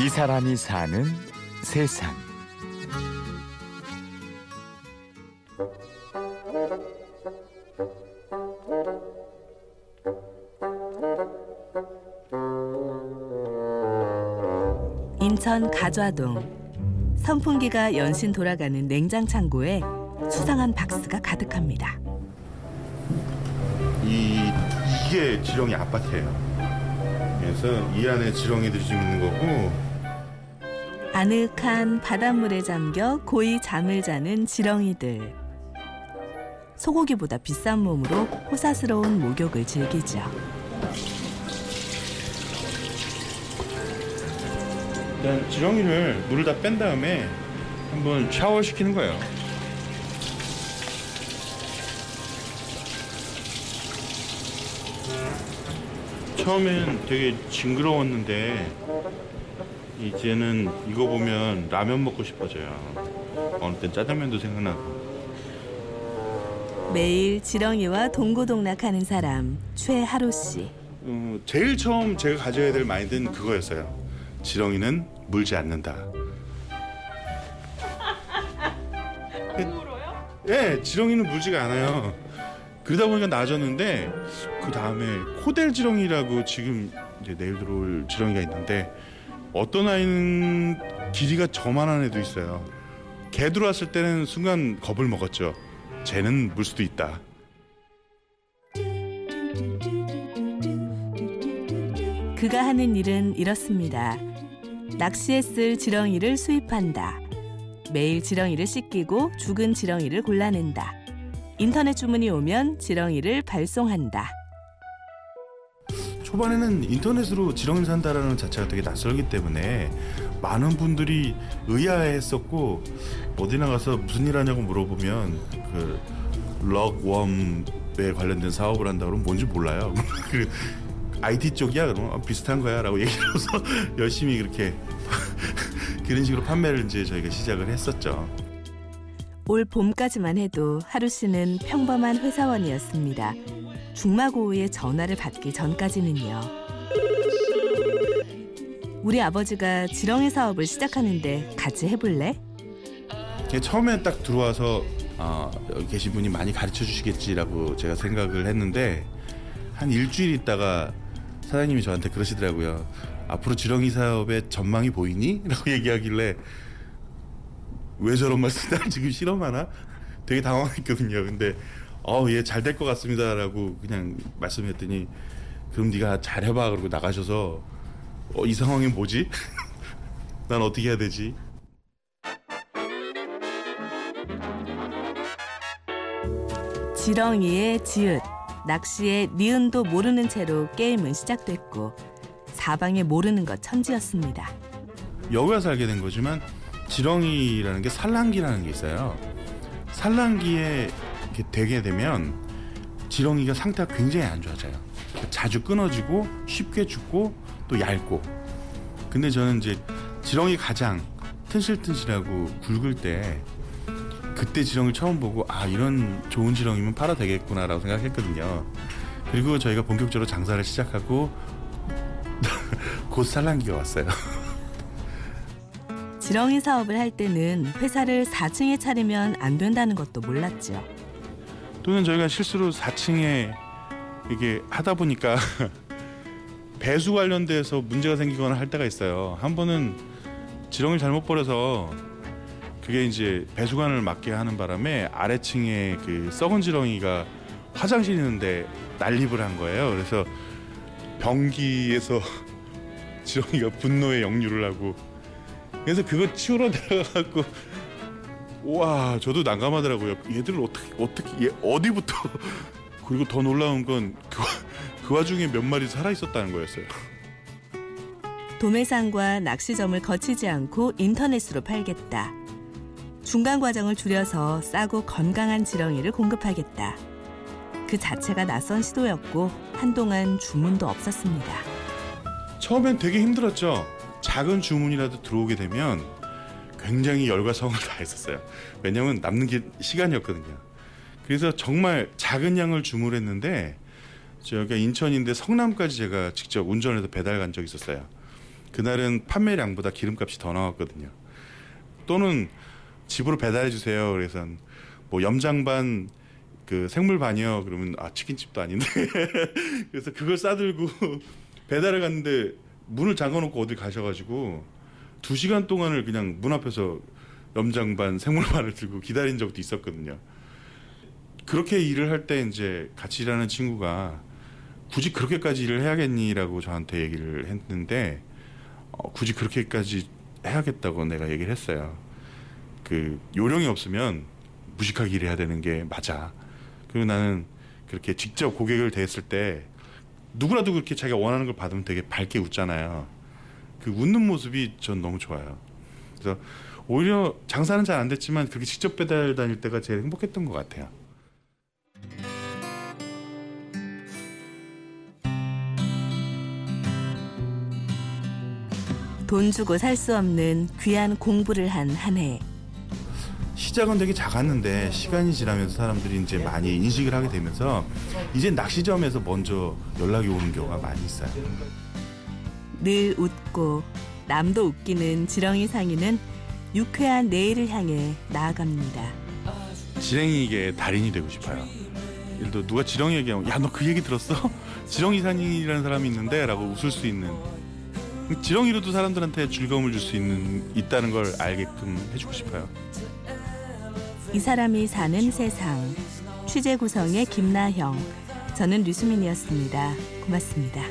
이 사람이 사는 세상. 인천 가좌동 선풍기가 연신 돌아가는 냉장 창고에 수상한 박스가 가득합니다. 이 이게 지렁이 아파트예요. 그래서 이 안에 지렁이들이 좀 있는 거고 아늑한 바닷물에 잠겨 고이 잠을 자는 지렁이들. 소고기보다 비싼 몸으로 호사스러운 목욕을 즐기죠. 일단 지렁이를 물을 다 뺀 다음에 한번 샤워 시키는 거예요. 처음엔 되게 징그러웠는데 이제는 이거 보면 라면 먹고 싶어져요. 어느 땐 짜장면도 생각나고. 매일 지렁이와 동고동락하는 사람 최하루 씨. 어, 제일 처음 제가 가져야 될 마인드는 그거였어요. 지렁이는 물지 않는다. 안 물어요? 예, 지렁이는 물지가 않아요. 그러다 보니까 나아졌는데 그 다음에 코델 지렁이라고 지금 이제 내일 들어올 지렁이가 있는데 어떤 아이는 길이가 저만한 애도 있어요. 개 들어왔을 때는 순간 겁을 먹었죠. 쟤는 물 수도 있다. 그가 하는 일은 이렇습니다. 낚시에 쓸 지렁이를 수입한다. 매일 지렁이를 씻기고 죽은 지렁이를 골라낸다. 인터넷 주문이 오면 지렁이를 발송한다. 초반에는 인터넷으로 지렁이 산다라는 자체가 되게 낯설기 때문에 많은 분들이 의아해했었고 어디 나 가서 무슨 일 하냐고 물어보면 그 럭웜에 관련된 사업을 한다 그러면 뭔지 몰라요. 그 IT 쪽이야 그러면 아, 비슷한 거야라고 얘기를 해서 열심히 그렇게 그런 식으로 판매를 이제 저희가 시작을 했었죠. 올 봄까지만 해도 하루 씨는 평범한 회사원이었습니다. 중마고우의 전화를 받기 전까지는요. 우리 아버지가 지렁이 사업을 시작하는데 같이 해볼래? 처음에 딱 들어와서 아, 여기 계신 분이 많이 가르쳐 주시겠지라고 제가 생각을 했는데 한 일주일 있다가 사장님이 저한테 그러시더라고요. 앞으로 지렁이 사업에 전망이 보이니? 라고 얘기하길래 왜 저런 말씀 나 지금 실험하나? 되게 당황했거든요. 근데 어얘 잘될 것 같습니다라고 그냥 말씀했더니 그럼 네가 잘해봐 그러고 나가셔서 어, 이 상황이 뭐지? 난 어떻게 해야 되지? 지렁이의 지읒, 낚시의 니은도 모르는 채로 게임은 시작됐고 사방에 모르는 것 천지였습니다. 와서 알게 된 거지만 지렁이라는 게 산란기라는 게 있어요. 산란기에 이렇게 되게 되면 지렁이가 상태가 굉장히 안 좋아져요. 자주 끊어지고 쉽게 죽고 또 얇고. 근데 저는 이제 지렁이 가장 튼실튼실하고 굵을 때 그때 지렁이를 처음 보고 아 이런 좋은 지렁이면 팔아 되겠구나라고 생각했거든요. 그리고 저희가 본격적으로 장사를 시작하고 곧 산란기가 왔어요. 지렁이 사업을 할 때는 회사를 4층에 차리면 안 된다는 것도 몰랐죠. 또는 저희가 실수로 4층에 이게 하다 보니까 배수 관련돼서 문제가 생기거나 할 때가 있어요. 한 번은 지렁이를 잘못 버려서 그게 이제 배수관을 맡게 하는 바람에 아래층에 그 썩은 지렁이가 화장실 있는데 난립을 한 거예요. 그래서 변기에서 지렁이가 분노의 역류를 하고 그래서 그거 치우러 들어가갖고 와 저도 난감하더라고요. 얘들을 어떻게 어떻게 얘 어디부터 그리고 더 놀라운 건 그 그 와중에 몇 마리 살아 있었다는 거였어요. 도매상과 낚시점을 거치지 않고 인터넷으로 팔겠다. 중간 과정을 줄여서 싸고 건강한 지렁이를 공급하겠다. 그 자체가 낯선 시도였고 한동안 주문도 없었습니다. 처음엔 되게 힘들었죠. 작은 주문이라도 들어오게 되면 굉장히 열과 성을 다했었어요. 왜냐하면 남는 게 시간이었거든요. 그래서 정말 작은 양을 주문했는데 저희가 인천인데 성남까지 제가 직접 운전해서 배달 간 적이 있었어요. 그날은 판매량보다 기름값이 더 나왔거든요. 또는 집으로 배달해 주세요. 그래서 뭐 염장 반, 그 생물 반이요. 그러면 아 치킨집도 아닌데. 그래서 그걸 싸들고 배달을 갔는데 문을 잠궈놓고 어디 가셔가지고 두 시간 동안을 그냥 문 앞에서 염장 반, 생물 반을 들고 기다린 적도 있었거든요. 그렇게 일을 할 때 이제 같이 일하는 친구가 굳이 그렇게까지 일을 해야겠니라고 저한테 얘기를 했는데 어, 굳이 그렇게까지 해야겠다고 내가 얘기를 했어요. 그 요령이 없으면 무식하게 일해야 되는 게 맞아. 그리고 나는 그렇게 직접 고객을 대했을 때 누구라도 그렇게 자기가 원하는 걸 받으면 되게 밝게 웃잖아요. 그 웃는 모습이 전 너무 좋아요. 그래서 오히려 장사는 잘 안 됐지만 그렇게 직접 배달 다닐 때가 제일 행복했던 것 같아요. 돈 주고 살 수 없는 귀한 공부를 한 한 해. 시작은 되게 작았는데 시간이 지나면서 사람들이 이제 많이 인식을 하게 되면서 이제 낚시점에서 먼저 연락이 오는 경우가 많이 있어요. 늘 웃고 남도 웃기는 지렁이 상이는 유쾌한 내일을 향해 나아갑니다. 지렁이에게 달인이 되고 싶어요. 예를 들어 누가 지렁이 얘기하면 야 너 그 얘기 들었어? 지렁이 산이라는 사람이 있는데 라고 웃을 수 있는 지렁이로도 사람들한테 즐거움을 줄 수 있는 있다는 걸 알게끔 해주고 싶어요. 이 사람이 사는 세상. 취재 구성의 김나형. 저는 류수민이었습니다. 고맙습니다.